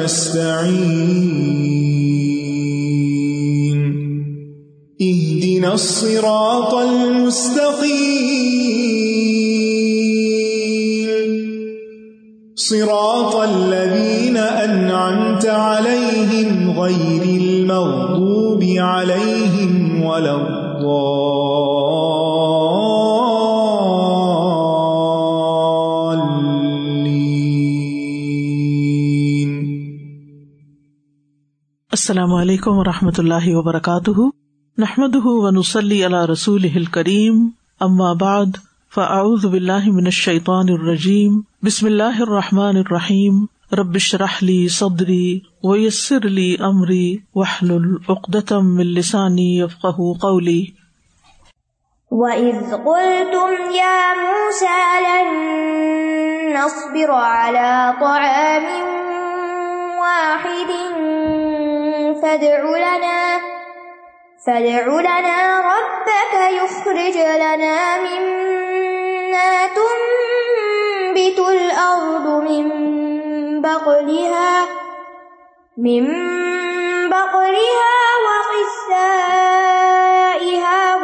وإياك نستعين اهدنا الصراط المستقيم. صراط الذين أنعمت عليهم غير المغضوب عليهم ولا الضالين. السلام علیکم و رحمۃ اللہ وبرکاتہ۔ نحمد ونسلی علی رسول کریم اما بعد، فاعوذ باللہ من الشیطان الرجیم۔ بسم اللہ الرحمٰن الرحیم۔ ربش رحلی صدری ویسر علی عمری وحل العقدم السانی یفقہ قولی۔ وَإِذْ قُلْتُمْ يَا مُوسَى لَن نَّصْبِرَ عَلَىٰ طَعَامٍ وَاحِدٍ فَادْعُ لَنَا فَادْعُ لَنَا رَبَّكَ يُخْرِجْ لَنَا مِمَّا تُنبِتُ الْأَرْضُ مِن بَقْلِهَا مِن بَقْلِهَا وَقِثَّائِهَا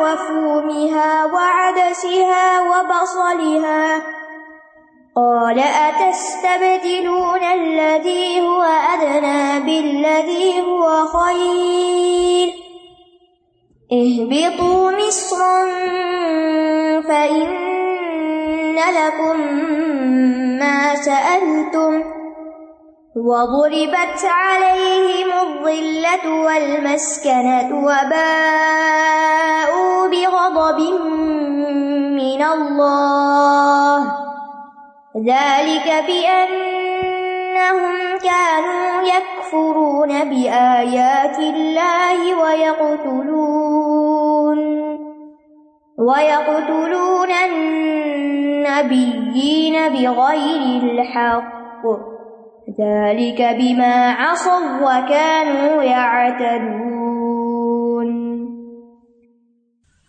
وَفُومِهَا وَعَدَسِهَا وَبَصَلِهَا. قال أتستبدلون الذي هو أدنى بالذي هو خير؟ اهبطوا مصرا فإن لكم ما سألتم وضربت عليهم الظلة والمسكنة وباءوا بغضب من الله ذلك بأنهم كانوا يكفرون بآيات الله ويقتلون ويقتلون النبيين بغير الحق ذلك بما عصوا وكانوا يعتدون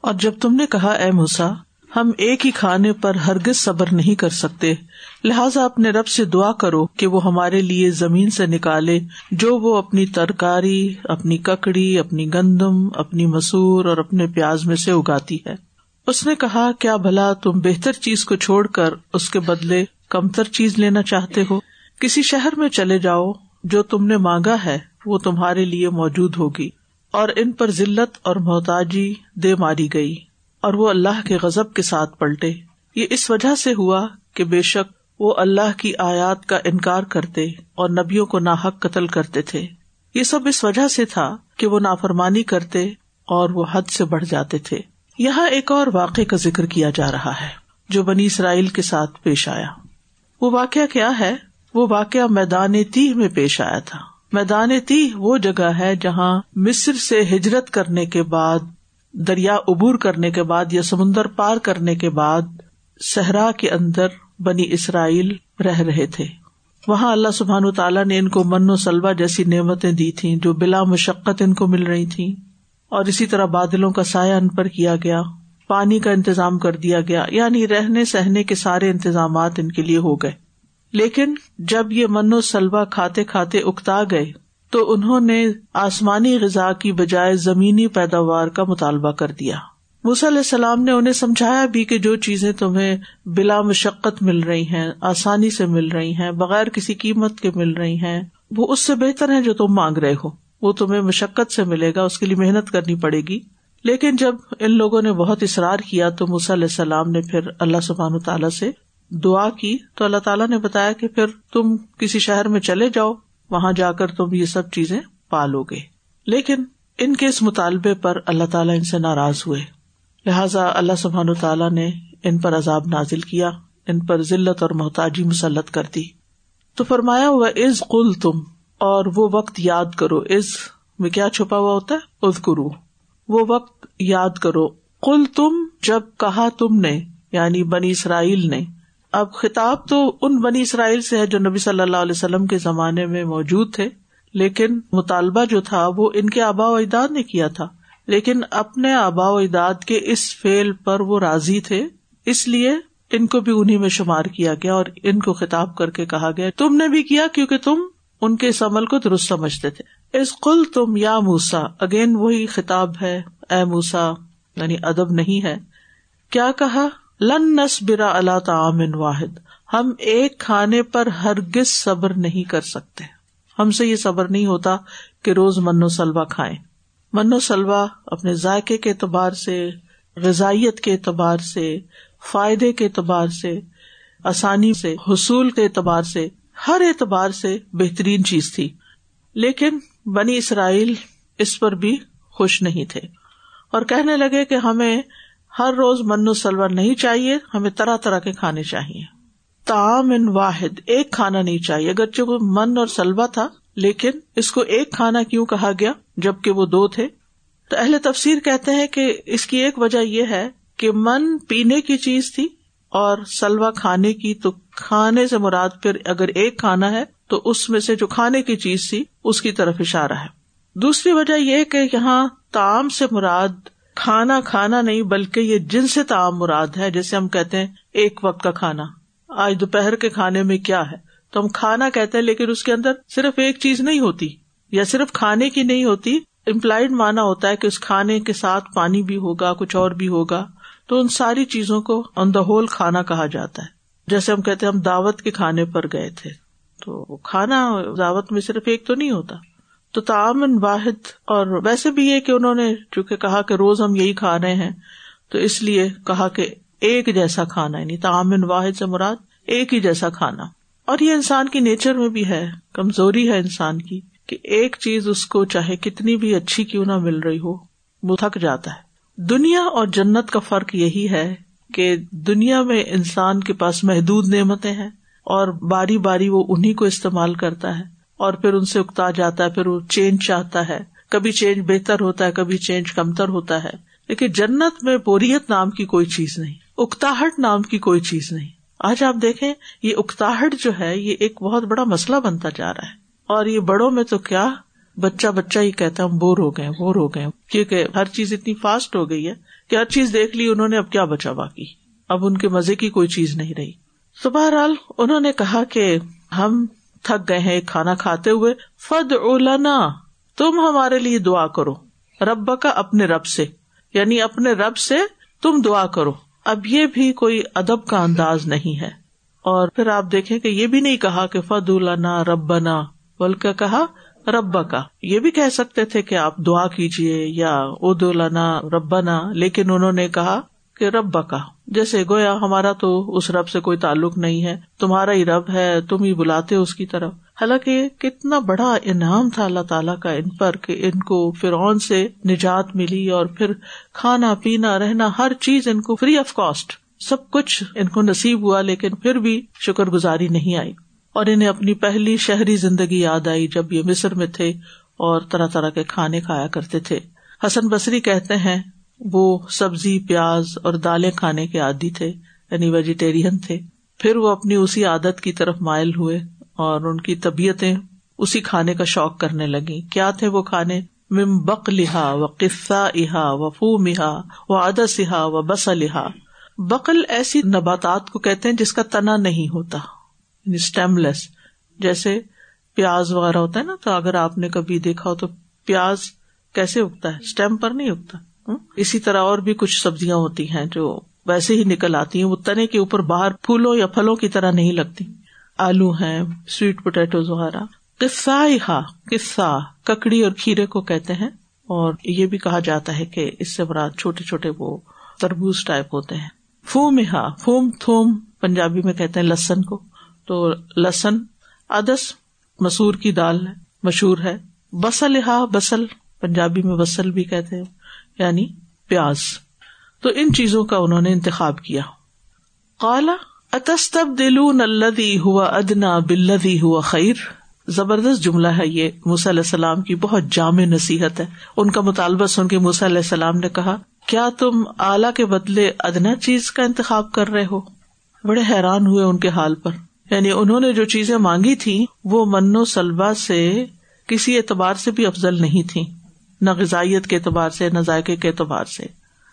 اور جب تم نے کہا، اے موسا ہم ایک ہی کھانے پر ہرگز صبر نہیں کر سکتے۔ لہٰذا اپنے رب سے دعا کرو کہ وہ ہمارے لیے زمین سے نکالے، جو وہ اپنی ترکاری، اپنی ککڑی، اپنی گندم، اپنی مسور اور اپنے پیاز میں سے اگاتی ہے۔ اس نے کہا، کیا بھلا تم بہتر چیز کو چھوڑ کر اس کے بدلے کمتر چیز لینا چاہتے ہو؟ کسی شہر میں چلے جاؤ، جو تم نے مانگا ہے، وہ تمہارے لیے موجود ہوگی۔ اور ان پر ذلت اور محتاجی دے ماری گئی۔ اور وہ اللہ کے غزب کے ساتھ پلٹے۔ یہ اس وجہ سے ہوا کہ بے شک وہ اللہ کی آیات کا انکار کرتے اور نبیوں کو ناحق قتل کرتے تھے۔ یہ سب اس وجہ سے تھا کہ وہ نافرمانی کرتے اور وہ حد سے بڑھ جاتے تھے۔ یہاں ایک اور واقعے کا ذکر کیا جا رہا ہے جو بنی اسرائیل کے ساتھ پیش آیا۔ وہ واقعہ کیا ہے؟ وہ واقعہ میدان تیہ میں پیش آیا تھا۔ میدان تیہ وہ جگہ ہے جہاں مصر سے ہجرت کرنے کے بعد دریا عبور کرنے کے بعد یا سمندر پار کرنے کے بعد صحرا کے اندر بنی اسرائیل رہ رہے تھے۔ وہاں اللہ سبحان تعالیٰ نے ان کو من و سلوا جیسی نعمتیں دی تھیں جو بلا مشقت ان کو مل رہی تھی اور اسی طرح بادلوں کا سایہ ان پر کیا گیا، پانی کا انتظام کر دیا گیا یعنی رہنے سہنے کے سارے انتظامات ان کے لیے ہو گئے۔ لیکن جب یہ من و سلوا کھاتے کھاتے اکتا گئے تو انہوں نے آسمانی غذا کی بجائے زمینی پیداوار کا مطالبہ کر دیا۔ علیہ السلام نے انہیں سمجھایا بھی کہ جو چیزیں تمہیں بلا مشقت مل رہی ہیں، آسانی سے مل رہی ہیں، بغیر کسی قیمت کے مل رہی ہیں، وہ اس سے بہتر ہے جو تم مانگ رہے ہو۔ وہ تمہیں مشقت سے ملے گا، اس کے لیے محنت کرنی پڑے گی۔ لیکن جب ان لوگوں نے بہت اصرار کیا تو علیہ السلام نے پھر اللہ سبحان تعالیٰ سے دعا کی۔ تو اللہ تعالیٰ نے بتایا کہ پھر تم کسی شہر میں چلے جاؤ۔ وہاں جا کر تم یہ سب چیزیں پالو گے۔ لیکن ان کے اس مطالبے پر اللہ تعالیٰ ان سے ناراض ہوئے۔ لہذا اللہ سبحان تعالیٰ نے ان پر عذاب نازل کیا، ان پر ذلت اور محتاجی مسلط کر دی۔ تو فرمایا ہوا از کل تم اور وہ وقت یاد کرو۔ از میں کیا چھپا ہوا ہوتا ہے؟ از کرو وہ وقت یاد کرو۔ کل تم جب کہا تم نے یعنی بنی اسرائیل نے اب خطاب تو ان بنی اسرائیل سے ہے جو نبی صلی اللہ علیہ وسلم کے زمانے میں موجود تھے، لیکن مطالبہ جو تھا وہ ان کے آبا و اجداد نے کیا تھا۔ لیکن اپنے آبا و اجداد کے اس فیل پر وہ راضی تھے، اس لیے ان کو بھی انہیں میں شمار کیا گیا اور ان کو خطاب کر کے کہا گیا، تم نے بھی کیا کیونکہ تم ان کے اس عمل کو درست سمجھتے تھے۔ اس کل تم یا موسا اگین وہی خطاب ہے، اے موسا یعنی ادب نہیں ہے۔ کیا کہا؟ لن نس برا اللہ تعمن واحد۔ ہم ایک کھانے پر ہرگز صبر نہیں کر سکتے۔ ہم سے یہ صبر نہیں ہوتا کہ روز من و سلوا کھائیں۔ من و سلوا اپنے ذائقے کے اعتبار سے، غذائیت کے اعتبار سے، فائدے کے اعتبار سے، آسانی سے، حصول کے اعتبار سے، ہر اعتبار سے بہترین چیز تھی۔ لیکن بنی اسرائیل اس پر بھی خوش نہیں تھے۔ اور کہنے لگے کہ ہمیں ہر روز من و سلوا نہیں چاہیے، ہمیں طرح طرح کے کھانے چاہیے۔ تام ان واحد، ایک کھانا نہیں چاہیے۔ اگر من اور سلوا تھا، لیکن اس کو ایک کھانا کیوں کہا گیا؟ جبکہ وہ دو تھے۔ تو اہل تفسیر کہتے ہیں کہ اس کی ایک وجہ یہ ہے کہ من پینے کی چیز تھی اور سلوا کھانے کی، تو کھانے سے مراد پھر اگر ایک کھانا ہے، تو اس میں سے جو کھانے کی چیز تھی، اس کی طرف اشارہ ہے۔ دوسری وجہ یہ کہ یہاں تام سے مراد کھانا کھانا نہیں، بلکہ یہ جن سے تعام مراد ہے، جیسے ہم کہتے ہیں، ایک وقت کا کھانا۔ آج دوپہر کے کھانے میں کیا ہے؟ تو ہم کھانا کہتے ہیں، لیکن اس کے اندر صرف ایک چیز نہیں ہوتی، یا صرف کھانے کی نہیں ہوتی۔ امپلائڈ مانا ہوتا ہے کہ اس کھانے کے ساتھ پانی بھی ہوگا، کچھ اور بھی ہوگا۔ تو ان ساری چیزوں کو آن دا ہول کھانا کہا جاتا ہے۔ جیسے ہم کہتے ہم دعوت کے کھانے پر گئے تھے۔ تو کھانا دعوت میں صرف ایک تو نہیں ہوتا۔ تو تعامن واحد، اور ویسے بھی یہ کہ انہوں نے چونکہ کہا کہ روز ہم یہی کھا رہے ہیں، تو اس لیے کہا کہ ایک جیسا کھانا یعنی تعامن واحد سے مراد ایک ہی جیسا کھانا۔ اور یہ انسان کی نیچر میں بھی ہے، کمزوری ہے انسان کی، کہ ایک چیز اس کو چاہے کتنی بھی اچھی کیوں نہ مل رہی ہو، وہ تھک جاتا ہے۔ دنیا اور جنت کا فرق یہی ہے کہ دنیا میں انسان کے پاس محدود نعمتیں ہیں، اور باری باری وہ انہیں کو استعمال کرتا ہے۔ اور پھر ان سے اکتا جاتا ہے، پھر وہ چینج چاہتا ہے۔ کبھی چینج بہتر ہوتا ہے، کبھی چینج کمتر ہوتا ہے۔ لیکن جنت میں بوریت نام کی کوئی چیز نہیں، اکتاہٹ نام کی کوئی چیز نہیں۔ آج آپ دیکھیں، یہ اکتاہٹ جو ہے، یہ ایک بہت بڑا مسئلہ بنتا جا رہا ہے۔ اور یہ بڑوں میں تو کیا، بچہ بچہ ہی کہتا ہم بور ہو گئے بور ہو گئے کیونکہ ہر چیز اتنی فاسٹ ہو گئی ہے کہ ہر چیز دیکھ لی، انہوں نے اب کیا بچا باقی؟ اب ان کے مزے کی کوئی چیز نہیں رہی۔ تو بہرحال انہوں نے کہا کہ ہم تھک گئے ہیں، کھانا کھاتے ہوئے فد اولانا تم ہمارے لیے دعا کرو۔ رب کا اپنے رب سے یعنی اپنے رب سے تم دعا کرو۔ اب یہ بھی کوئی ادب کا انداز نہیں ہے۔ اور پھر آپ دیکھیں کہ یہ بھی نہیں کہا کہ فد اولانا ربنا، بلکہ کہا ربا کا یہ بھی کہہ سکتے تھے کہ آپ دعا کیجیے یا ادو لنا ربنا، لیکن انہوں نے کہا کہ ربا کا۔ جیسے گویا ہمارا تو اس رب سے کوئی تعلق نہیں ہے، تمہارا ہی رب ہے، تم ہی بلاتے اس کی طرف۔ حالانکہ کتنا بڑا انعام تھا اللہ تعالیٰ کا ان پر کہ ان کو فرعون سے نجات ملی اور پھر کھانا، پینا، رہنا، ہر چیز ان کو فری آف کاسٹ سب کچھ ان کو نصیب ہوا، لیکن پھر بھی شکر گزاری نہیں آئی۔ اور انہیں اپنی پہلی شہری زندگی یاد آئی جب یہ مصر میں تھے اور طرح طرح کے کھانے کھایا کرتے تھے۔ حسن بصری کہتے ہیں وہ سبزی، پیاز اور دالیں کھانے کے عادی تھے یعنی ویجیٹیرین تھے۔ پھر وہ اپنی اسی عادت کی طرف مائل ہوئے اور ان کی طبیعتیں اسی کھانے کا شوق کرنے لگی کیا تھے وہ کھانے؟ مم بک لہا و قصہ احا و فو مہا و ادس ہا و بس لہا بکل ایسی نباتات کو کہتے ہیں جس کا تنا نہیں ہوتا یعنی اسٹیم لیس جیسے پیاز وغیرہ ہوتا ہے نا، تو اگر آپ نے کبھی دیکھا ہو تو پیاز کیسے اگتا ہے؟ اسٹیم پر نہیں اگتا۔ اسی طرح اور بھی کچھ سبزیاں ہوتی ہیں جو ویسے ہی نکل آتی ہیں وہ تنے کے اوپر باہر پھولوں یا پھلوں کی طرح نہیں لگتی۔ آلو ہیں سویٹ پوٹیٹوز وغیرہ۔ قصہ قصہ، ککڑی اور کھیرے کو کہتے ہیں۔ اور یہ بھی کہا جاتا ہے کہ اس سے براد چھوٹے چھوٹے وہ تربوز ٹائپ ہوتے ہیں۔ فوم ہا فوم، تھوم، پنجابی میں کہتے ہیں لسن کو۔ تو لسن ادس مسور کی دال ہے، مشہور ہے۔ بسل ہا بسل، پنجابی میں بسل بھی کہتے ہیں۔ یعنی پیاز تو ان چیزوں کا انہوں نے انتخاب کیا۔ کالا اتستب دلون الدی ہوا ادنا بلدی ہوا خیر زبردست جملہ ہے یہ۔ موسی علیہ السلام کی بہت جامع نصیحت ہے۔ ان کا مطالبہ سن کے موسی علیہ السلام نے کہا، کیا تم اعلی کے بدلے ادنا چیز کا انتخاب کر رہے ہو؟ بڑے حیران ہوئے ان کے حال پر۔ یعنی انہوں نے جو چیزیں مانگی تھی وہ من و سلبا سے کسی اعتبار سے بھی افضل نہیں تھی نہ غذائیت کے اعتبار سے، نہ ذائقے کے اعتبار سے۔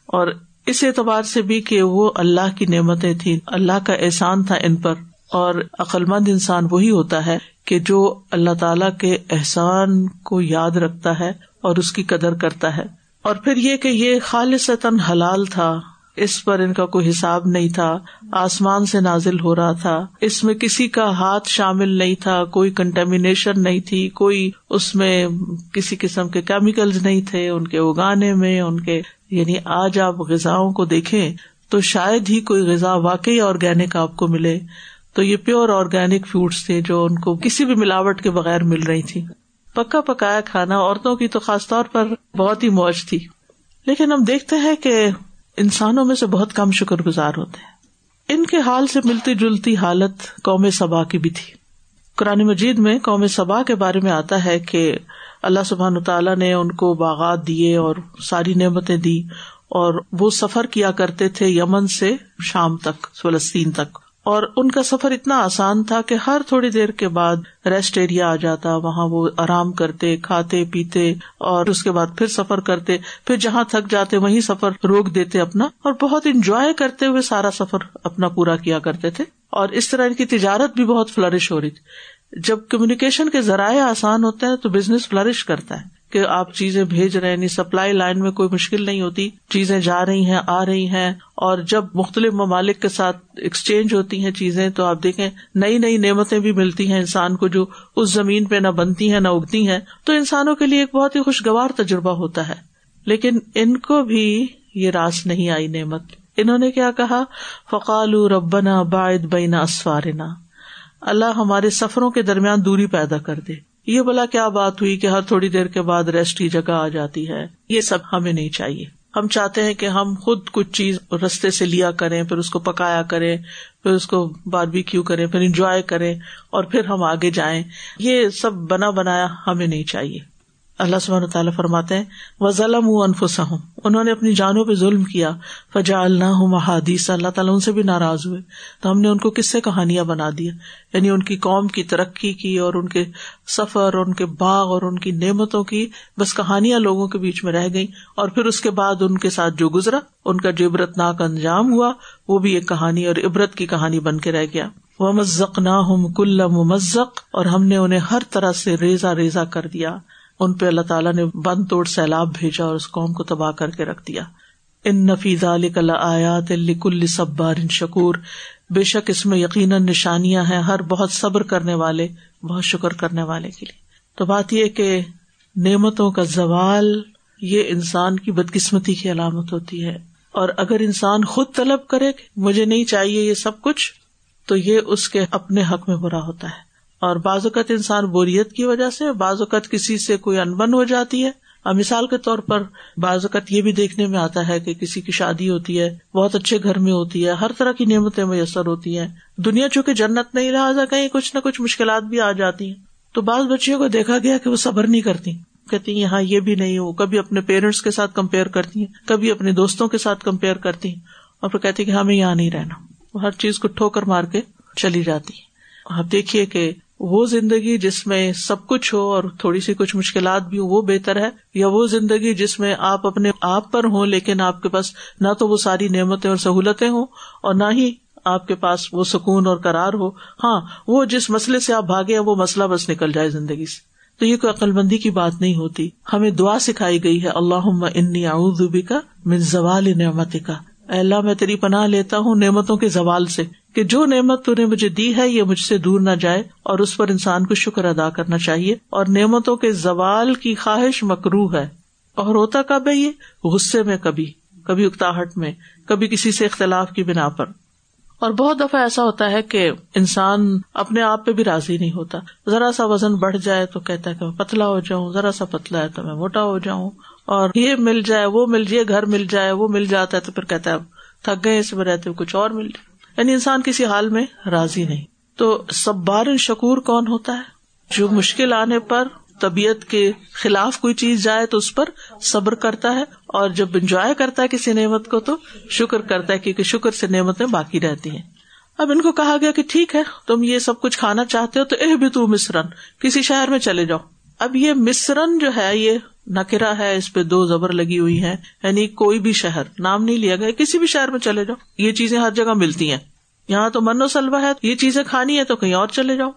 اور اس اعتبار سے بھی کہ وہ اللہ کی نعمتیں تھیں۔ اللہ کا احسان تھا ان پر۔ اور عقلمند انسان وہی ہوتا ہے کہ جو اللہ تعالی کے احسان کو یاد رکھتا ہے اور اس کی قدر کرتا ہے۔ اور پھر یہ کہ یہ خالص حلال تھا۔ اس پر ان کا کوئی حساب نہیں تھا، آسمان سے نازل ہو رہا تھا۔ اس میں کسی کا ہاتھ شامل نہیں تھا، کوئی کنٹامنیشن نہیں تھی، کوئی اس میں کسی قسم کے کیمیکل نہیں تھے۔ ان کے اگانے میں، ان کے یعنی آج آپ غذا کو دیکھیں تو شاید ہی کوئی غذا واقعی آرگینک آپ کو ملے۔ تو یہ پیور آرگینک فوڈس تھے جو ان کو کسی بھی ملاوٹ کے بغیر مل رہی تھی۔ پکا پکایا کھانا عورتوں کی تو خاص طور پر بہت ہی موج تھی۔ لیکن ہم دیکھتے ہیں کہ انسانوں میں سے بہت کم شکر گزار ہوتے ہیں۔ ان کے حال سے ملتی جلتی حالت قوم سبا کی بھی تھی۔ قرآن مجید میں قوم سبا کے بارے میں آتا ہے کہ اللہ سبحان تعالیٰ نے ان کو باغات دیے اور ساری نعمتیں دی اور وہ سفر کیا کرتے تھے یمن سے شام تک، فلسطین تک۔ اور ان کا سفر اتنا آسان تھا کہ ہر تھوڑی دیر کے بعد ریسٹ ایریا آ جاتا، وہاں وہ آرام کرتے، کھاتے، پیتے اور اس کے بعد پھر سفر کرتے، پھر جہاں تھک جاتے وہیں سفر روک دیتے اپنا اور بہت انجوائے کرتے ہوئے سارا سفر اپنا پورا کیا کرتے تھے اور اس طرح ان کی تجارت بھی بہت فلرش ہو رہی تھی۔ جب کمیونیکیشن کے ذرائع آسان ہوتے ہیں تو بزنس فلرش کرتا ہے۔ کہ آپ چیزیں بھیج رہے ہیں یعنی سپلائی لائن میں کوئی مشکل نہیں ہوتی، چیزیں جا رہی ہیں، آ رہی ہیں، اور جب مختلف ممالک کے ساتھ ایکسچینج ہوتی ہیں چیزیں، تو آپ دیکھیں نئی نئی نعمتیں بھی ملتی ہیں انسان کو جو اس زمین پہ نہ بنتی ہیں، نہ اگتی ہیں۔ تو انسانوں کے لیے ایک بہت ہی خوشگوار تجربہ ہوتا ہے۔ لیکن ان کو بھی یہ راس نہیں آئی نعمت۔ انہوں نے کیا کہا؟ فقال ربنا باعد بینا اسفارنا اللہ ہمارے سفروں کے درمیان دوری پیدا کر دے۔ یہ بلا کیا بات ہوئی کہ ہر تھوڑی دیر کے بعد ریسٹ کی جگہ آ جاتی ہے؟ یہ سب ہمیں نہیں چاہیے۔ ہم چاہتے ہیں کہ ہم خود کچھ چیز رستے سے لیا کریں، پھر اس کو پکایا کریں، پھر اس کو باربی کیو کریں، پھر انجوائے کریں اور پھر ہم آگے جائیں۔ یہ سب بنا بنایا ہمیں نہیں چاہیے۔ اللہ سب تعالیٰ فرماتے ہیں وہ ظلم ہوں انہوں نے اپنی جانوں پہ ظلم کیا فجا اللہ محادیث اللہ تعالیٰ ان سے بھی ناراض ہوئے۔ تو ہم نے ان کو کس سے کہانیاں بنا دیا؟ یعنی ان کی قوم کی ترقی کی اور ان کے سفر، اور ان کے باغ، اور ان کی نعمتوں کی بس کہانیاں لوگوں کے بیچ میں رہ گئی اور پھر اس کے بعد ان کے ساتھ جو گزرا، ان کا جو عبرت ناک انجام ہوا، وہ بھی ایک کہانی اور عبرت کی کہانی بن کے رہ گیا۔ وہ مزق نہ ہوں کل مزق اور ہم نے انہیں ہر طرح سے ریزا ریزا کر دیا۔ ان پہ اللہ تعالیٰ نے بند توڑ سیلاب بھیجا اور اس قوم کو تباہ کر کے رکھ دیا۔ ان نفیز آیات الکل صبار ان شکور۔ بے شک اس میں یقیناً نشانیاں ہیں ہر بہت صبر کرنے والے، بہت شکر کرنے والے کے لیے۔ تو بات یہ کہ نعمتوں کا زوال یہ انسان کی بدقسمتی کی علامت ہوتی ہے۔ اور اگر انسان خود طلب کرے مجھے نہیں چاہیے یہ سب کچھ، تو یہ اس کے اپنے حق میں برا ہوتا ہے۔ اور بعض اوقات انسان بوریت کی وجہ سے، بعض اوقات کسی سے کوئی انبن ہو جاتی ہے۔ اور مثال کے طور پر بعض اوقات یہ بھی دیکھنے میں آتا ہے کہ کسی کی شادی ہوتی ہے، بہت اچھے گھر میں ہوتی ہے، ہر طرح کی نعمتیں میسر ہوتی ہیں۔ دنیا چونکہ جنت نہیں لہٰذا کہیں کچھ نہ کچھ مشکلات بھی آ جاتی ہیں۔ تو بعض بچیوں کو دیکھا گیا کہ وہ صبر نہیں کرتی۔ کہتی ہیں یہاں یہ بھی نہیں ہو کبھی اپنے پیرنٹس کے ساتھ کمپیئر کرتی ہیں، کبھی اپنے دوستوں کے ساتھ کمپیئر کرتی ہیں۔ اور پھر کہتی کہ ہمیں یہاں نہیں رہنا۔ وہ ہر چیز کو ٹھوکر مار کے چلی جاتی آپ دیکھیے کہ وہ زندگی جس میں سب کچھ ہو اور تھوڑی سی کچھ مشکلات بھی ہو وہ بہتر ہے، یا وہ زندگی جس میں آپ اپنے آپ پر ہوں لیکن آپ کے پاس نہ تو وہ ساری نعمتیں اور سہولتیں ہوں اور نہ ہی آپ کے پاس وہ سکون اور کرار ہو۔ ہاں وہ جس مسئلے سے آپ بھاگے وہ مسئلہ بس نکل جائے زندگی سے۔ تو یہ کوئی عقل بندی کی بات نہیں ہوتی۔ ہمیں دعا سکھائی گئی ہے اللہ انی اعوذ کا من زوال نعمت کا اللہ، میں تیری پناہ لیتا ہوں نعمتوں کے زوال سے۔ کہ جو نعمت تو نے مجھے دی ہے، یہ مجھ سے دور نہ جائے، اور اس پر انسان کو شکر ادا کرنا چاہیے۔ اور نعمتوں کے زوال کی خواہش مکرو ہے۔ اور ہوتا کب ہے یہ؟ غصے میں کبھی کبھی اکتاہٹ میں، کبھی کسی سے اختلاف کی بنا پر۔ اور بہت دفعہ ایسا ہوتا ہے کہ انسان اپنے آپ پہ بھی راضی نہیں ہوتا۔ ذرا سا وزن بڑھ جائے تو کہتا ہے کہ میں پتلا ہو جاؤں، ذرا سا پتلا ہے تو میں موٹا ہو جاؤں۔ اور یہ مل جائے، وہ مل جائے، گھر مل جائے، وہ مل جاتا ہے تو پھر کہتا ہے تھک گئے اس میں رہتے کچھ اور مل جائے۔ یعنی انسان کسی حال میں راضی نہیں۔ تو سب شکور کون ہوتا ہے؟ جو مشکل آنے پر طبیعت کے خلاف کوئی چیز جائے تو اس پر صبر کرتا ہے، اور جب انجوائے کرتا ہے کسی نعمت کو تو شکر کرتا ہے، کیونکہ شکر سے نعمتیں باقی رہتی ہیں۔ اب ان کو کہا گیا کہ ٹھیک ہے، تم یہ سب کچھ کھانا چاہتے ہو تو اہ بھی تو مصرن کسی شہر میں چلے جاؤ۔ اب یہ مصرن جو ہے، یہ نکرا ہے، اس پہ دو زبر لگی ہوئی ہے یعنی کوئی بھی شہر، نام نہیں لیا گیا، کسی بھی شہر میں چلے جاؤ۔ یہ چیزیں ہر جگہ ملتی ہیں۔ یہاں تو من و سلوا ہے، یہ چیزیں کھانی ہے تو کہیں اور چلے جاؤ۔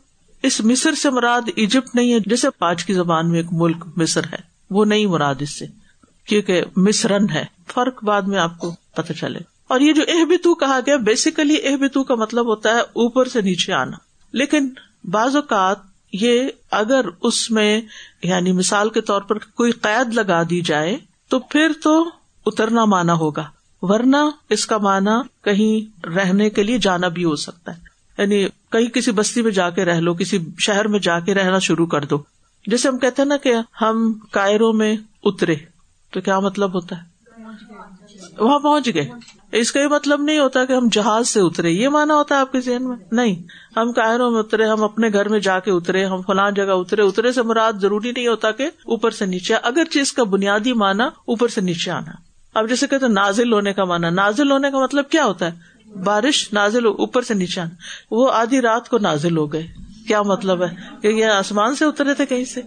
اس مصر سے مراد ایجپٹ نہیں ہے، جیسے پانچ کی زبان میں ایک ملک مصر ہے۔ وہ نہیں مراد اس سے، کیونکہ مصرن ہے۔ فرق بعد میں آپ کو پتہ چلے۔ اور یہ جو اہ بتو کہا گیا بیسیکلی اہ بتو کا مطلب ہوتا ہے اوپر سے نیچے آنا۔ لیکن بعض اوقات یہ اگر اس میں یعنی مثال کے طور پر کوئی قید لگا دی جائے تو پھر تو اترنا مانا ہوگا، ورنہ اس کا مانا کہیں رہنے کے لیے جانا بھی ہو سکتا ہے۔ یعنی کہیں کسی بستی میں جا کے رہ لو، کسی شہر میں جا کے رہنا شروع کر دو۔ جیسے ہم کہتے ہیں نا کہ ہم کائروں میں اترے، تو کیا مطلب ہوتا ہے؟ وہاں پہنچ گئے۔ اس کا یہ مطلب نہیں ہوتا کہ ہم جہاز سے اترے۔ یہ مانا ہوتا ہے آپ کے ذہن میں؟ نہیں۔ ہم کائروں میں اترے، ہم اپنے گھر میں جا کے اترے، ہم فلان جگہ اترے۔ اترے سے مراد ضروری نہیں ہوتا کہ اوپر سے نیچے۔ اگر چیز کا بنیادی مانا اوپر سے نیچے آنا۔ اب جیسے کہتے نازل ہونے کا مانا۔ نازل ہونے کا مطلب کیا ہوتا ہے؟ بارش، نازل اوپر سے نیچے آنا۔ وہ آدھی رات کو نازل ہو گئے۔ کیا مطلب ہے؟ کہ یہ آسمان سے اترے تھے کہیں سے؟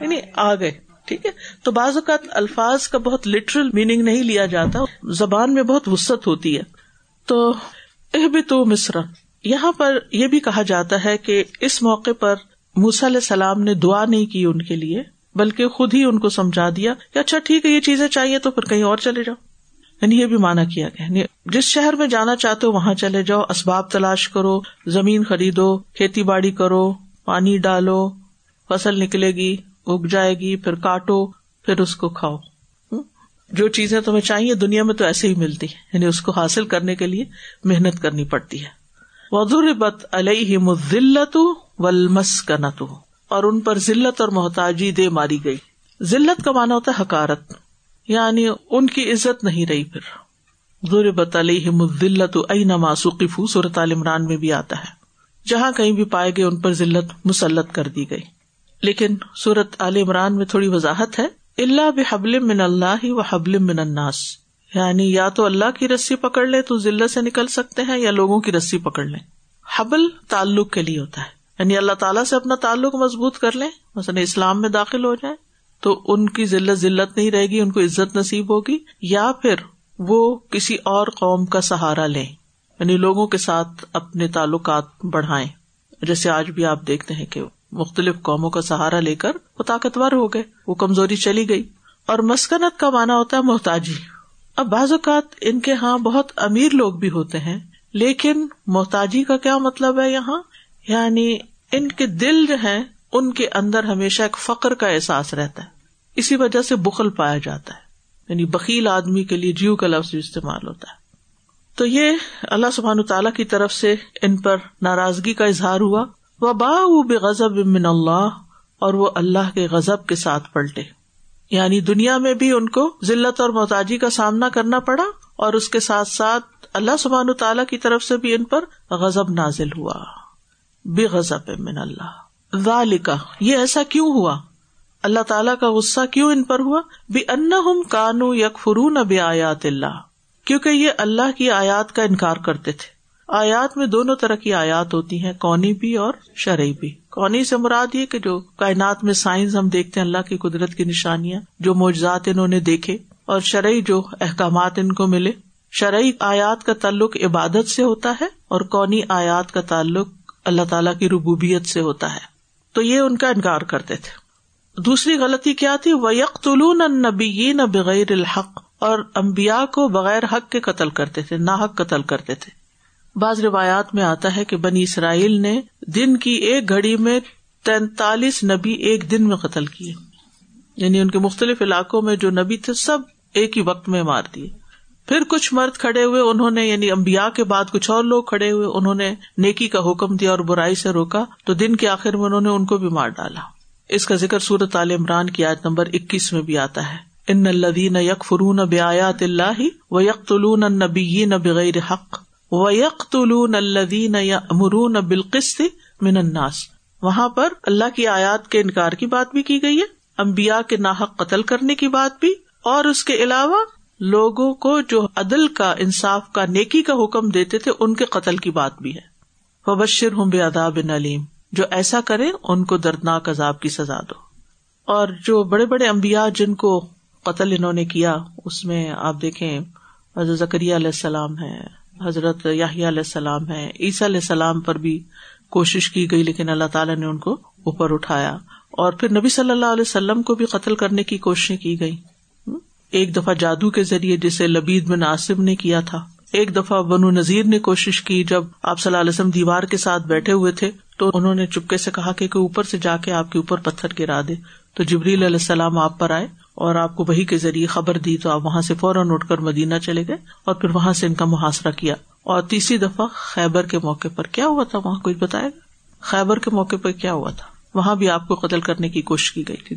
یعنی آ گئے۔ ٹھیک ہے؟ تو بعض اوقات الفاظ کا بہت لٹرل میننگ نہیں لیا جاتا، زبان میں بہت وسط ہوتی ہے۔ تو اہ بھی تو مصر، یہاں پر یہ بھی کہا جاتا ہے کہ اس موقع پر موس علیہ السلام نے دعا نہیں کی ان کے لیے، بلکہ خود ہی ان کو سمجھا دیا کہ اچھا ٹھیک ہے، یہ چیزیں چاہیے تو پھر کہیں اور چلے جاؤ۔ یعنی یہ بھی مانا کیا گیا۔ یعنی جس شہر میں جانا چاہتے ہو وہاں چلے جاؤ، اسباب تلاش کرو، زمین خریدو، کھیتی باڑی کرو، پانی ڈالو، فصل نکلے گی۔ اگ جائے گی، پھر کاٹو، پھر اس کو کھاؤ۔ جو چیزیں تمہیں چاہیے، دنیا میں تو ایسے ہی ملتی ہے یعنی اس کو حاصل کرنے کے لیے محنت کرنی پڑتی ہے۔ وزور بت علیہ مزلت ولمس کا نتو اور ان پر ذلت اور محتاجی دے ماری گئی۔ ذلت کا مانا ہوتا ہے حکارت۔ یعنی ان کی عزت نہیں رہی پھر۔ ضور بت علیہ مزلت ائی نماسوقف صورت عمران میں بھی آتا ہے۔ جہاں کہیں بھی پائے گئے، ان پر ذلت مسلط کر دی گئی۔ لیکن سورت عال عمران میں تھوڑی وضاحت ہے۔ اللہ بحبل من اللہ و حبل من الناس۔ یعنی یا تو اللہ کی رسی پکڑ لے، تو ذلت سے نکل سکتے ہیں، یا لوگوں کی رسی پکڑ لیں۔ حبل تعلق کے لیے ہوتا ہے۔ یعنی اللہ تعالیٰ سے اپنا تعلق مضبوط کر لیں، مثلاً اسلام میں داخل ہو جائے تو ان کی ذلت ذلت نہیں رہے گی، ان کو عزت نصیب ہوگی، یا پھر وہ کسی اور قوم کا سہارا لیں۔ یعنی لوگوں کے ساتھ اپنے تعلقات بڑھائیں۔ جیسے آج بھی آپ دیکھتے ہیں کہ مختلف قوموں کا سہارا لے کر وہ طاقتور ہو گئے، وہ کمزوری چلی گئی۔ اور مسکنت کا مانا ہوتا ہے محتاجی۔ اب بعض اوقات ان کے یہاں بہت امیر لوگ بھی ہوتے ہیں، لیکن محتاجی کا کیا مطلب ہے یہاں؟ یعنی ان کے دل جو ہے ان کے اندر ہمیشہ ایک فخر کا احساس رہتا ہے۔ اسی وجہ سے بخل پایا جاتا ہے۔ یعنی بکیل آدمی کے لیے جیو کا لفظ استعمال ہوتا ہے۔ تو یہ اللہ سبحان تعالیٰ کی طرف سے ان پر ناراضگی کا اظہار ہوا۔ وہ با بے غزب امن اللہ، اور وہ اللہ کے غزب کے ساتھ پلٹے۔ یعنی دنیا میں بھی ان کو ذلت اور محتاجی کا سامنا کرنا پڑا، اور اس کے ساتھ ساتھ اللہ سبحان تعالیٰ کی طرف سے بھی ان پر غزب نازل ہوا۔ بے غزب امن اللہ۔ ذالکا یہ ایسا کیوں ہوا؟ اللہ تعالیٰ کا غصہ کیوں ان پر ہوا؟ بھی ان کانو یک فرون بے آیات اللہ، کیونکہ یہ اللہ کی آیات کا انکار کرتے تھے۔ آیات میں دونوں طرح کی آیات ہوتی ہیں، کونی بھی اور شرعی بھی۔ کونی سے مراد یہ کہ جو کائنات میں سائنس ہم دیکھتے ہیں، اللہ کی قدرت کی نشانیاں، جو موجزات انہوں نے دیکھے اور شرعی جو احکامات ان کو ملے۔ شرعی آیات کا تعلق عبادت سے ہوتا ہے اور کونی آیات کا تعلق اللہ تعالیٰ کی ربوبیت سے ہوتا ہے۔ تو یہ ان کا انکار کرتے تھے۔ دوسری غلطی کیا تھی؟ وہ یک نبی بغیر الحق اور امبیا کو بغیر حق کے قتل کرتے تھے نہ حق قتل کرتے تھے۔ بعض روایات میں آتا ہے کہ بنی اسرائیل نے دن کی ایک گھڑی میں تینتالیس نبی ایک دن میں قتل کیے۔ یعنی ان کے مختلف علاقوں میں جو نبی تھے سب ایک ہی وقت میں مار دیے۔ پھر کچھ مرد کھڑے ہوئے، انہوں نے یعنی امبیا کے بعد کچھ اور لوگ کھڑے ہوئے، انہوں نے نیکی کا حکم دیا اور برائی سے روکا۔ تو دن کے آخر میں انہوں نے ان کو بھی مار ڈالا۔ اس کا ذکر سورت عال عمران کی آج نمبر اکیس میں بھی آتا ہے۔ ان الدین یک فرون بیات اللہ و یک طلون نبی بغیر حق۔ و یک طلون الدین امرون بالقسط من وہاں پر اللہ کی آیات کے انکار کی بات بھی کی گئی ہے امبیا کے ناحق قتل کرنے کی بات بھی، اور اس کے علاوہ لوگوں کو جو عدل کا، انصاف کا، نیکی کا حکم دیتے تھے، ان کے قتل کی بات بھی ہے۔ وبشر ہوں بے اداب نلیم جو ایسا کرے، ان کو دردناک عذاب کی سزا دو۔ اور جو بڑے بڑے امبیا جن کو قتل انہوں نے کیا، اس میں آپ دیکھیں زکری علیہ السلام ہے حضرت یاہی علیہ السلام ہے عیسی علیہ السلام پر بھی کوشش کی گئی، لیکن اللہ تعالیٰ نے ان کو اوپر اٹھایا۔ اور پھر نبی صلی اللہ علیہ وسلم کو بھی قتل کرنے کی کوششیں کی گئی ایک دفعہ جادو کے ذریعے جسے لبید بن آصم نے کیا تھا۔ ایک دفعہ بنو نذیر نے کوشش کی، جب آپ صلی اللہ علیہ وسلم دیوار کے ساتھ بیٹھے ہوئے تھے، تو انہوں نے چپکے سے کہا کہ اوپر سے جا کے آپ کے اوپر پتھر گرا دے۔ تو جبریل علیہ السلام آپ پر آئے۔ اور آپ کو وہی کے ذریعے خبر دی تو آپ وہاں سے فوراً اٹھ کر مدینہ چلے گئے اور پھر وہاں سے ان کا محاصرہ کیا۔ اور تیسری دفعہ خیبر کے موقع پر کیا ہوا تھا وہاں کچھ بتائے گا؟ خیبر کے موقع پر کیا ہوا تھا؟ وہاں بھی آپ کو قتل کرنے کی کوشش کی گئی تھی۔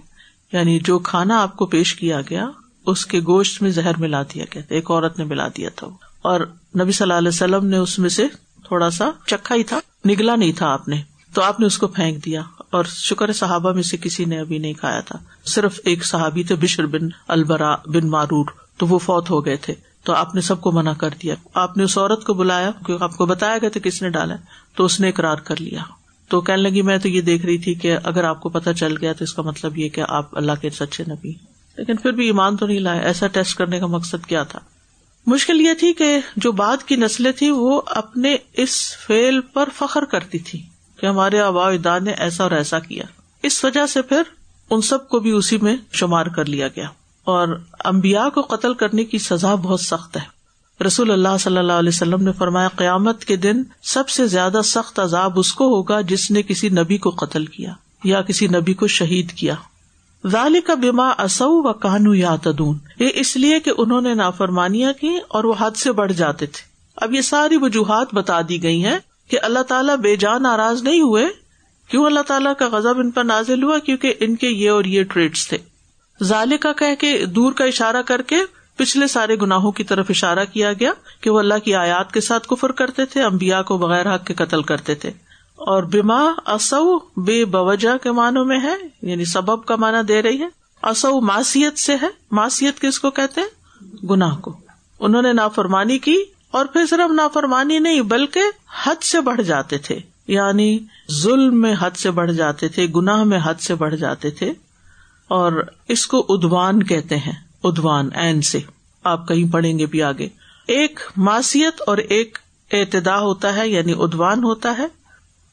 یعنی جو کھانا آپ کو پیش کیا گیا، اس کے گوشت میں زہر ملا دیا گیا تھا، ایک عورت نے ملا دیا تھا اور نبی صلی اللہ علیہ وسلم نے اس میں سے تھوڑا سا چکھا ہی تھا، نگلا نہیں تھا آپ نے۔ تو آپ نے اس کو پھینک دیا اور شکر صحابہ میں سے کسی نے ابھی نہیں کھایا تھا۔ صرف ایک صحابی تھے، بشر بن البرا بن مارور، تو وہ فوت ہو گئے تھے۔ تو آپ نے سب کو منع کر دیا۔ آپ نے اس عورت کو بلایا، کیونکہ آپ کو بتایا گیا تھا کس نے ڈالا تو اس نے اقرار کر لیا۔ تو کہنے لگی، میں تو یہ دیکھ رہی تھی کہ اگر آپ کو پتا چل گیا تو اس کا مطلب یہ کہ آپ اللہ کے سچے نبی لیکن پھر بھی ایمان تو نہیں لائے۔ ایسا ٹیسٹ کرنے کا مقصد کیا تھا؟ مشکل یہ تھی کہ جو بعد کی نسلیں تھی وہ اپنے اس فیل پر فخر کرتی تھی کہ ہمارے آبا اجداد نے ایسا اور ایسا کیا۔ اس وجہ سے پھر ان سب کو بھی اسی میں شمار کر لیا گیا۔ اور امبیا کو قتل کرنے کی سزا بہت سخت ہے۔ رسول اللہ صلی اللہ علیہ وسلم نے فرمایا، قیامت کے دن سب سے زیادہ سخت عذاب اس کو ہوگا جس نے کسی نبی کو قتل کیا یا کسی نبی کو شہید کیا۔ ذالی کا بیما اصو و کانو یا تدون یہ اس لیے کہ انہوں نے نافرمانیاں کی اور وہ حد سے بڑھ جاتے تھے۔ اب یہ ساری وجوہات بتا دی گئی ہیں۔ کہ اللہ تعالیٰ بے جان ناراض نہیں ہوئے؟ کیوں اللہ تعالیٰ کا غزب ان پر نازل ہوا؟ کیونکہ ان کے یہ اور یہ ٹریڈس تھے۔ ظال کا کہ دور کا اشارہ کر کے پچھلے سارے گناہوں کی طرف اشارہ کیا گیا کہ وہ اللہ کی آیات کے ساتھ کفر کرتے تھے امبیا کو بغیر حق کے قتل کرتے تھے۔ اور بیما اصو بے بوجہ کے معنوں میں ہے یعنی سبب کا معنی دے رہی ہے۔ اصو ماسیت سے ہے ماسیت کس کو کہتے ہیں؟ گناہ کو۔ انہوں نے نافرمانی کی اور پھر صرف نافرمانی نہیں، بلکہ حد سے بڑھ جاتے تھے۔ یعنی ظلم میں حد سے بڑھ جاتے تھے، گناہ میں حد سے بڑھ جاتے تھے۔ اور اس کو ادوان کہتے ہیں ادوان این سے۔ آپ کہیں پڑھیں گے بھی آگے۔ ایک ماسیت اور ایک اعتدا ہوتا ہے یعنی ادوان ہوتا ہے۔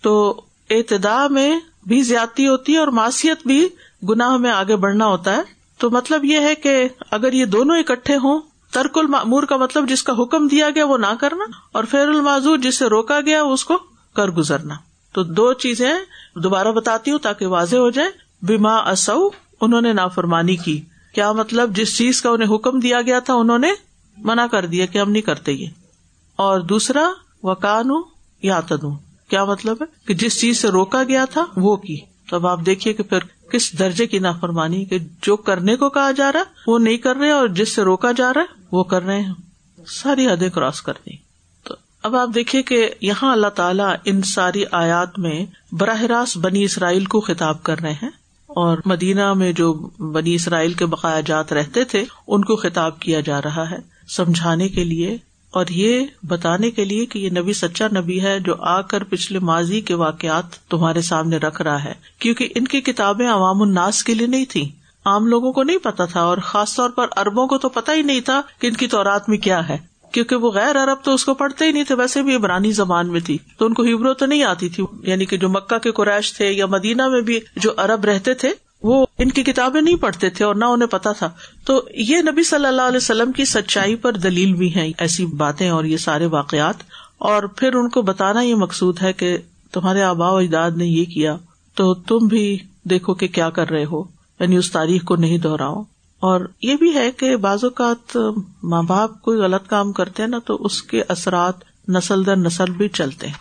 تو اعتدا میں بھی زیادتی ہوتی ہے اور معاشیت بھی گناہ میں آگے بڑھنا ہوتا ہے۔ تو مطلب یہ ہے کہ اگر یہ دونوں اکٹھے ہوں ترک المعمور کا مطلب جس کا حکم دیا گیا وہ نہ کرنا اور فیر المعذور جس سے روکا گیا اس کو کر گزرنا۔ تو دو چیزیں دوبارہ بتاتی ہوں تاکہ واضح ہو جائے۔ بیما اصو انہوں نے نافرمانی کی۔ کیا مطلب جس چیز کا انہیں حکم دیا گیا تھا انہوں نے منع کر دیا کہ ہم نہیں کرتے یہ۔ اور دوسرا وکان یا تدوں کیا مطلب ہے کہ جس چیز سے روکا گیا تھا وہ کی۔ تو اب آپ دیکھیے کہ پھر کس درجے کی نافرمانی کہ جو کرنے کو کہا جا رہا ہے، وہ نہیں کر رہے اور جس سے روکا جا رہا ہے، وہ کر رہے ہیں۔ ساری حدیں کراس کرنی تو اب آپ دیکھیے کہ یہاں اللہ تعالیٰ ان ساری آیات میں براہ راست بنی اسرائیل کو خطاب کر رہے ہیں اور مدینہ میں جو بنی اسرائیل کے بقایا جات رہتے تھے، ان کو خطاب کیا جا رہا ہے۔ سمجھانے کے لیے اور یہ بتانے کے لیے کہ یہ نبی سچا نبی ہے جو آ کر پچھلے ماضی کے واقعات تمہارے سامنے رکھ رہا ہے، کیونکہ ان کی کتابیں عوام الناس کے لیے نہیں تھی عام لوگوں کو نہیں پتا تھا اور خاص طور پر اربوں کو تو پتا ہی نہیں تھا کہ ان کی تورات میں کیا ہے۔ کیونکہ وہ غیر ارب تو اس کو پڑھتے ہی نہیں تھے، ویسے بھی عبرانی زبان میں تھی۔ تو ان کو ہیبرو تو نہیں آتی تھی یعنی کہ جو مکہ کے قریش تھے یا مدینہ میں بھی جو ارب رہتے تھے ان کی کتابیں نہیں پڑھتے تھے اور نہ انہیں پتا تھا۔ تو یہ نبی صلی اللہ علیہ وسلم کی سچائی پر دلیل بھی ہے ایسی باتیں اور یہ سارے واقعات۔ اور پھر ان کو بتانا یہ مقصود ہے کہ تمہارے آبا و اجداد نے یہ کیا، تو تم بھی دیکھو کہ کیا کر رہے ہو۔ یعنی اس تاریخ کو نہیں دہراؤ۔ اور یہ بھی ہے کہ بعض اوقات ماں باپ کوئی غلط کام کرتے ہیں نا تو اس کے اثرات نسل در نسل بھی چلتے ہیں۔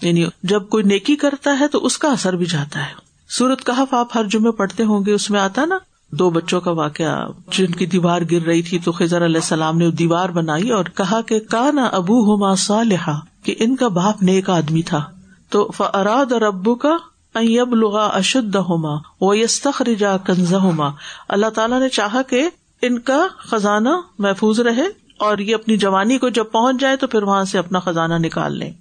یعنی جب کوئی نیکی کرتا ہے تو اس کا اثر بھی جاتا ہے۔ سورت کہف آپ ہر جمعے پڑھتے ہوں گے، اس میں آتا نا، دو بچوں کا واقعہ، جن کی دیوار گر رہی تھی تو خزر علیہ السلام نے دیوار بنائی اور کہا کہ کا نہ ابو ہوما صالحا، کہ ان کا باپ نیک آدمی تھا۔ تو فراد اور ابو کا اب لغا اشد ہوما وہ یستخرجا کنز ہوما اللہ تعالیٰ نے چاہا کہ ان کا خزانہ محفوظ رہے اور یہ اپنی جوانی کو جب پہنچ جائے تو پھر وہاں سے اپنا خزانہ نکال لیں۔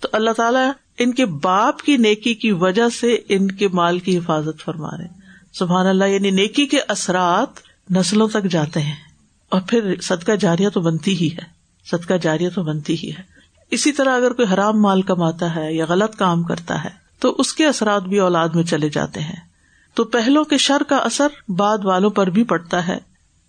تو اللہ تعالیٰ ان کے باپ کی نیکی کی وجہ سے ان کے مال کی حفاظت فرما رہے سبحان اللہ یعنی نیکی کے اثرات نسلوں تک جاتے ہیں۔ اور پھر صدقہ جاریہ تو بنتی ہی ہے۔ صدقہ جاریہ تو بنتی ہی ہے۔ اسی طرح اگر کوئی حرام مال کماتا ہے یا غلط کام کرتا ہے، تو اس کے اثرات بھی اولاد میں چلے جاتے ہیں۔ تو پہلو کے شر کا اثر بعد والوں پر بھی پڑتا ہے۔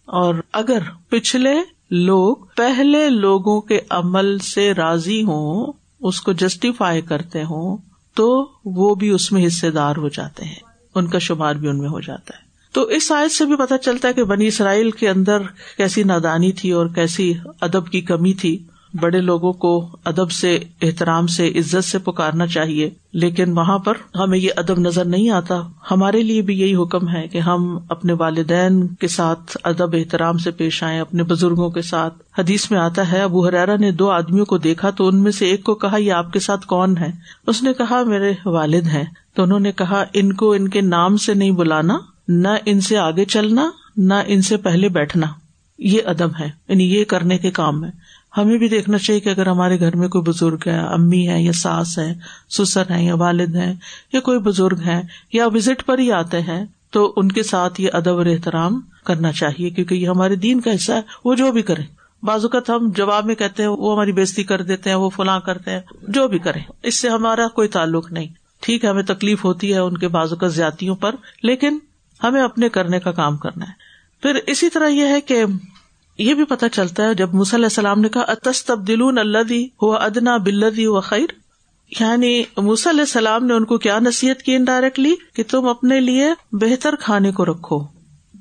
اور اگر پچھلے لوگ پہلے لوگوں کے عمل سے راضی ہوں اس کو جسٹیفائی کرتے ہوں تو وہ بھی اس میں حصے دار ہو جاتے ہیں۔ ان کا شمار بھی ان میں ہو جاتا ہے۔ تو اس آیت سے بھی پتا چلتا ہے کہ بنی اسرائیل کے اندر کیسی نادانی تھی اور کیسی ادب کی کمی تھی۔ بڑے لوگوں کو ادب سے، احترام سے، عزت سے پکارنا چاہیے، لیکن وہاں پر ہمیں یہ ادب نظر نہیں آتا۔ ہمارے لیے بھی یہی حکم ہے کہ ہم اپنے والدین کے ساتھ ادب، احترام سے پیش آئے اپنے بزرگوں کے ساتھ۔ حدیث میں آتا ہے، ابو حرارا نے دو آدمیوں کو دیکھا تو ان میں سے ایک کو کہا، یہ آپ کے ساتھ کون ہے؟ اس نے کہا، میرے والد ہیں۔ تو انہوں نے کہا، ان کو ان کے نام سے نہیں بلانا، نہ ان سے آگے چلنا، نہ ان سے پہلے بیٹھنا۔ یہ ادب ہے یعنی یہ کرنے کے کام ہے۔ ہمیں بھی دیکھنا چاہیے کہ اگر ہمارے گھر میں کوئی بزرگ ہے امی ہے یا ساس ہے سسر ہے یا والد ہے یا کوئی بزرگ ہے یا وزٹ پر ہی آتے ہیں، تو ان کے ساتھ یہ ادب اور احترام کرنا چاہیے کیونکہ یہ ہمارے دین کا حصہ ہے، وہ جو بھی کرے بازوقت ہم جواب میں کہتے ہیں، وہ ہماری بےزتی کر دیتے ہیں، وہ فلاں کرتے ہیں، جو بھی کرے اس سے ہمارا کوئی تعلق نہیں۔ ٹھیک ہے، ہمیں تکلیف ہوتی ہے ان کے بازوقت زیادتیوں پر، لیکن ہمیں اپنے کرنے کا کام کرنا ہے۔ پھر اسی طرح یہ ہے کہ یہ بھی پتا چلتا ہے جب علیہ السلام نے کہا اتس تبدیل اللہ ہوا ادنا بلدی و خیر یعنی علیہ السلام نے ان کو کیا نصیحت کی انڈائریکٹلی کہ تم اپنے لیے بہتر کھانے کو رکھو۔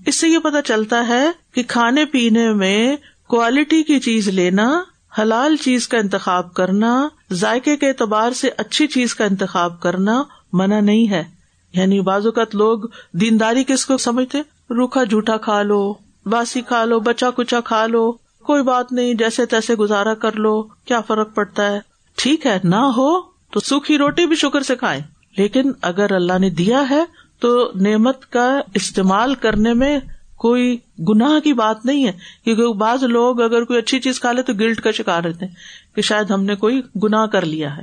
اس سے یہ پتا چلتا ہے کہ کھانے پینے میں کوالٹی کی چیز لینا، حلال چیز کا انتخاب کرنا، ذائقے کے اعتبار سے اچھی چیز کا انتخاب کرنا منع نہیں ہے۔ یعنی بعض اوقات لوگ دینداری کس کو سمجھتے؟ روکھا جھوٹا کھا لو۔ باسی کھا لو بچا کچا کھا لو، کوئی بات نہیں، جیسے تیسے گزارا کر لو، کیا فرق پڑتا ہے؟ ٹھیک ہے، نہ ہو تو سوکھی روٹی بھی شکر سے کھائے لیکن اگر اللہ نے دیا ہے تو نعمت کا استعمال کرنے میں کوئی گناہ کی بات نہیں ہے۔ کیونکہ بعض لوگ اگر کوئی اچھی چیز کھا لے تو گلٹ کا شکار رہتے ہیں کہ شاید ہم نے کوئی گناہ کر لیا ہے۔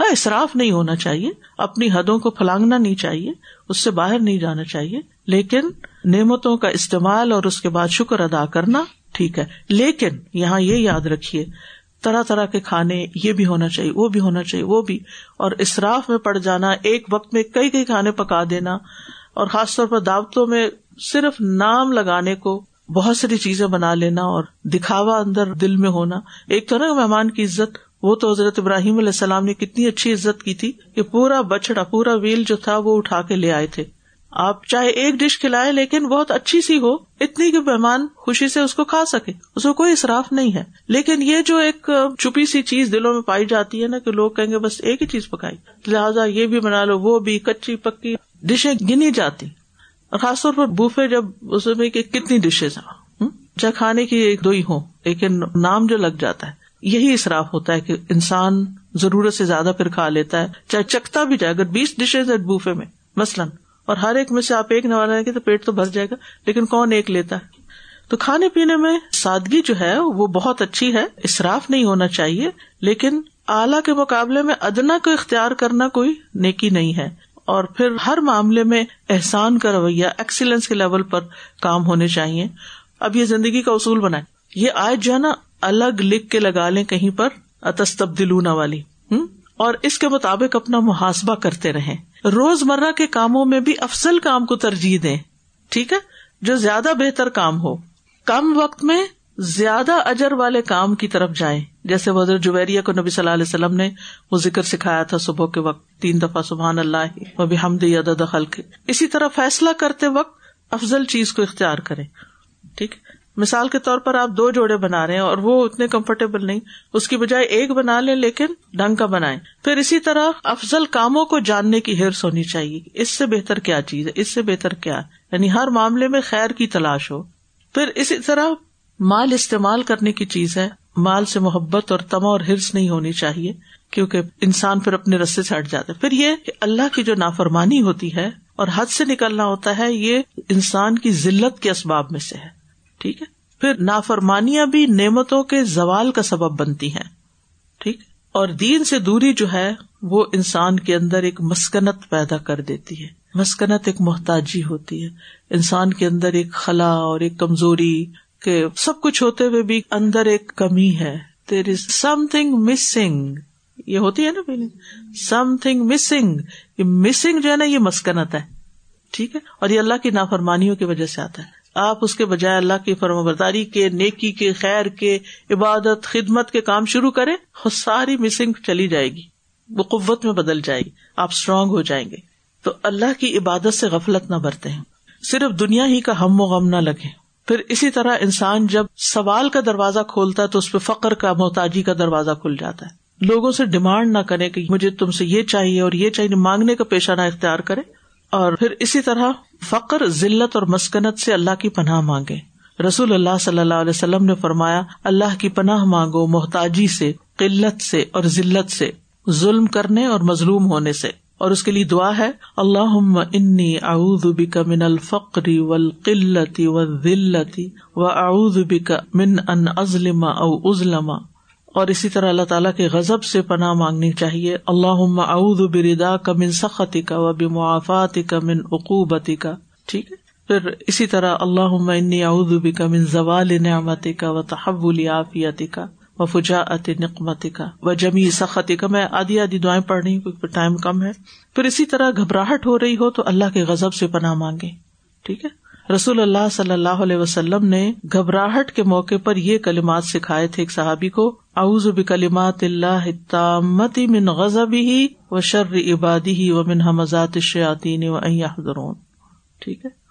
ہاں اصراف نہیں ہونا چاہیے، اپنی حدوں کو پھلانگنا نہیں چاہیے، اس سے باہر نہیں جانا چاہیے۔ لیکن نعمتوں کا استعمال اور اس کے بعد شکر ادا کرنا ٹھیک ہے۔ لیکن یہاں یہ یاد رکھیے، طرح طرح کے کھانے یہ بھی ہونا چاہیے، وہ بھی ہونا چاہیے، وہ بھی۔ اور اصراف میں پڑ جانا، ایک وقت میں کئی کئی کھانے پکا دینا۔ اور خاص طور پر دعوتوں میں صرف نام لگانے کو بہت ساری چیزیں بنا لینا اور دکھاوا اندر دل میں ہونا۔ ایک تو نا مہمان کی عزت، وہ تو حضرت ابراہیم علیہ السلام نے کتنی اچھی عزت کی تھی کہ پورا بچڑا، پورا ویل جو تھا وہ اٹھا کے لے آئے تھے۔ آپ چاہے ایک ڈش کھلائے لیکن بہت اچھی سی ہو، اتنی کہ مہمان خوشی سے اس کو کھا سکے۔ اس کو کوئی اصراف نہیں ہے۔ لیکن یہ جو ایک چھپی سی چیز دلوں میں پائی جاتی ہے نا کہ لوگ کہیں گے بس ایک ہی چیز پکائی۔ لہٰذا یہ بھی بنا لو، وہ بھی کچی پکی ڈشیں گنی جاتی۔ اور خاص طور پر بوفے جب اس میں کتنی ڈشز ہیں چاہے کھانے کی ایک دو ہی ہو لیکن نام جو لگ جاتا ہے، یہی اصراف ہوتا ہے کہ انسان ضرورت سے زیادہ پھر کھا لیتا ہے۔ چاہے چکھتا بھی جائے، اگر بیس ڈشز ہے بوفے میں، مثلاً اور ہر ایک میں سے آپ ایک نوالا گے تو پیٹ تو بھر جائے گا، لیکن کون ایک لیتا ہے؟ تو کھانے پینے میں سادگی جو ہے، وہ بہت اچھی ہے اصراف نہیں ہونا چاہیے، لیکن اعلیٰ کے مقابلے میں ادنا کو اختیار کرنا کوئی نیکی نہیں ہے۔ اور پھر ہر معاملے میں احسان کا رویہ ایکسیلنس کے لیول پر کام ہونے چاہیے۔ اب یہ زندگی کا اصول بنائے یہ آج جو ہے نا، الگ لکھ کے لگا لیں کہیں پر اتس تبدیلونا والی۔ ہوں اور اس کے مطابق اپنا محاسبہ کرتے رہے روز مرہ کے کاموں میں بھی افسل کام کو ترجیح دیں، ٹھیک ہے؟ جو زیادہ بہتر کام ہو۔ کم وقت میں زیادہ اجر والے کام کی طرف جائیں۔ جیسے وزیر جویریا کو نبی صلی اللہ علیہ وسلم نے وہ ذکر سکھایا تھا صبح کے وقت، تین دفعہ سبحان اللہ وہ بھی ہم دخل کے۔ اسی طرح فیصلہ کرتے وقت افضل چیز کو اختیار کرے ٹھیک مثال کے طور پر آپ دو جوڑے بنا رہے ہیں اور وہ اتنے کمفرٹیبل نہیں، اس کی بجائے ایک بنا لیں لیکن ڈھنگ کا بنائیں۔ پھر اسی طرح افضل کاموں کو جاننے کی ہرس ہونی چاہیے، اس سے بہتر کیا چیز ہے، اس سے بہتر کیا؟ یعنی ہر معاملے میں خیر کی تلاش ہو۔ پھر اسی طرح مال استعمال کرنے کی چیز ہے، مال سے محبت اور تما اور ہرس نہیں ہونی چاہیے، کیونکہ انسان پھر اپنے رستے سے ہٹ جاتا ہے۔ پھر یہ کہ اللہ کی جو نافرمانی ہوتی ہے اور حد سے نکلنا ہوتا ہے، یہ انسان کی ذلت کے اسباب میں سے ہے۔ ٹھیک ہے؟ پھر نافرمانیاں بھی نعمتوں کے زوال کا سبب بنتی ہیں، ٹھیک اور دین سے دوری جو ہے، وہ انسان کے اندر ایک مسکنت پیدا کر دیتی ہے۔ مسکنت ایک محتاجی ہوتی ہے۔ انسان کے اندر ایک خلا اور ایک کمزوری کے سب کچھ ہوتے ہوئے بھی اندر ایک کمی ہے۔ دیر از سم تھنگ مسنگ یہ ہوتی ہے نا فیلنگ سم تھنگ مسنگ یہ مسنگ جو ہے نا، یہ مسکنت ہے۔ ٹھیک ہے؟ اور یہ اللہ کی نافرمانیوں کی وجہ سے آتا ہے۔ آپ اس کے بجائے اللہ کی فرم برداری کے، نیکی کے، خیر کے، عبادت، خدمت کے کام شروع کرے اور ساری مسنگ چلی جائے گی۔ وہ قوت میں بدل جائے گی۔ آپ اسٹرانگ ہو جائیں گے۔ تو اللہ کی عبادت سے غفلت نہ برتے ہیں صرف دنیا ہی کا ہم و غم نہ لگے پھر اسی طرح انسان جب سوال کا دروازہ کھولتا ہے تو اس پہ فخر کا، محتاجی کا دروازہ کھل جاتا ہے۔ لوگوں سے ڈیمانڈ نہ کرے کہ مجھے تم سے یہ چاہیے اور یہ چاہیے، مانگنے کا پیشہ نہ اختیار کرے اور پھر اسی طرح فقر، ذلت اور مسکنت سے اللہ کی پناہ مانگے۔ رسول اللہ صلی اللہ علیہ وسلم نے فرمایا، اللہ کی پناہ مانگو محتاجی سے، قلت سے اور ذلت سے، ظلم کرنے اور مظلوم ہونے سے۔ اور اس کے لیے دعا ہے اللہ انی اعوذ بک من الفقری و القلتی و ذلتی و اعوذ بک من ان ازلم او ازلم۔ اور اسی طرح اللہ تعالیٰ کے غزب سے پناہ مانگنی چاہیے۔ اللہ اعوذ بردا کا من سختی کا و بمعافات کا من عقوبتی کا ٹھیک ہے؟ پھر اسی طرح اللہ انی اعوذ بک من زوال نعمتی کا و تحول عافیتی کا و فجاعت نقمتی کا و جمی سختی کا میں آدھی آدھی دعائیں پڑھ رہی ہوں ٹائم کم ہے۔ پھر اسی طرح گھبراہٹ ہو رہی ہو تو اللہ کے غزب سے پناہ مانگے ٹھیک ہے؟ رسول اللہ صلی اللہ علیہ وسلم نے گھبراہٹ کے موقع پر یہ کلمات سکھائے تھے ایک صحابی کو، اعوذ بکلمات اللہ تامتی من غزب ہی و شر عبادی ہی و من حمزات الشیاطین و ان یحضرون۔ ٹھیک ہے؟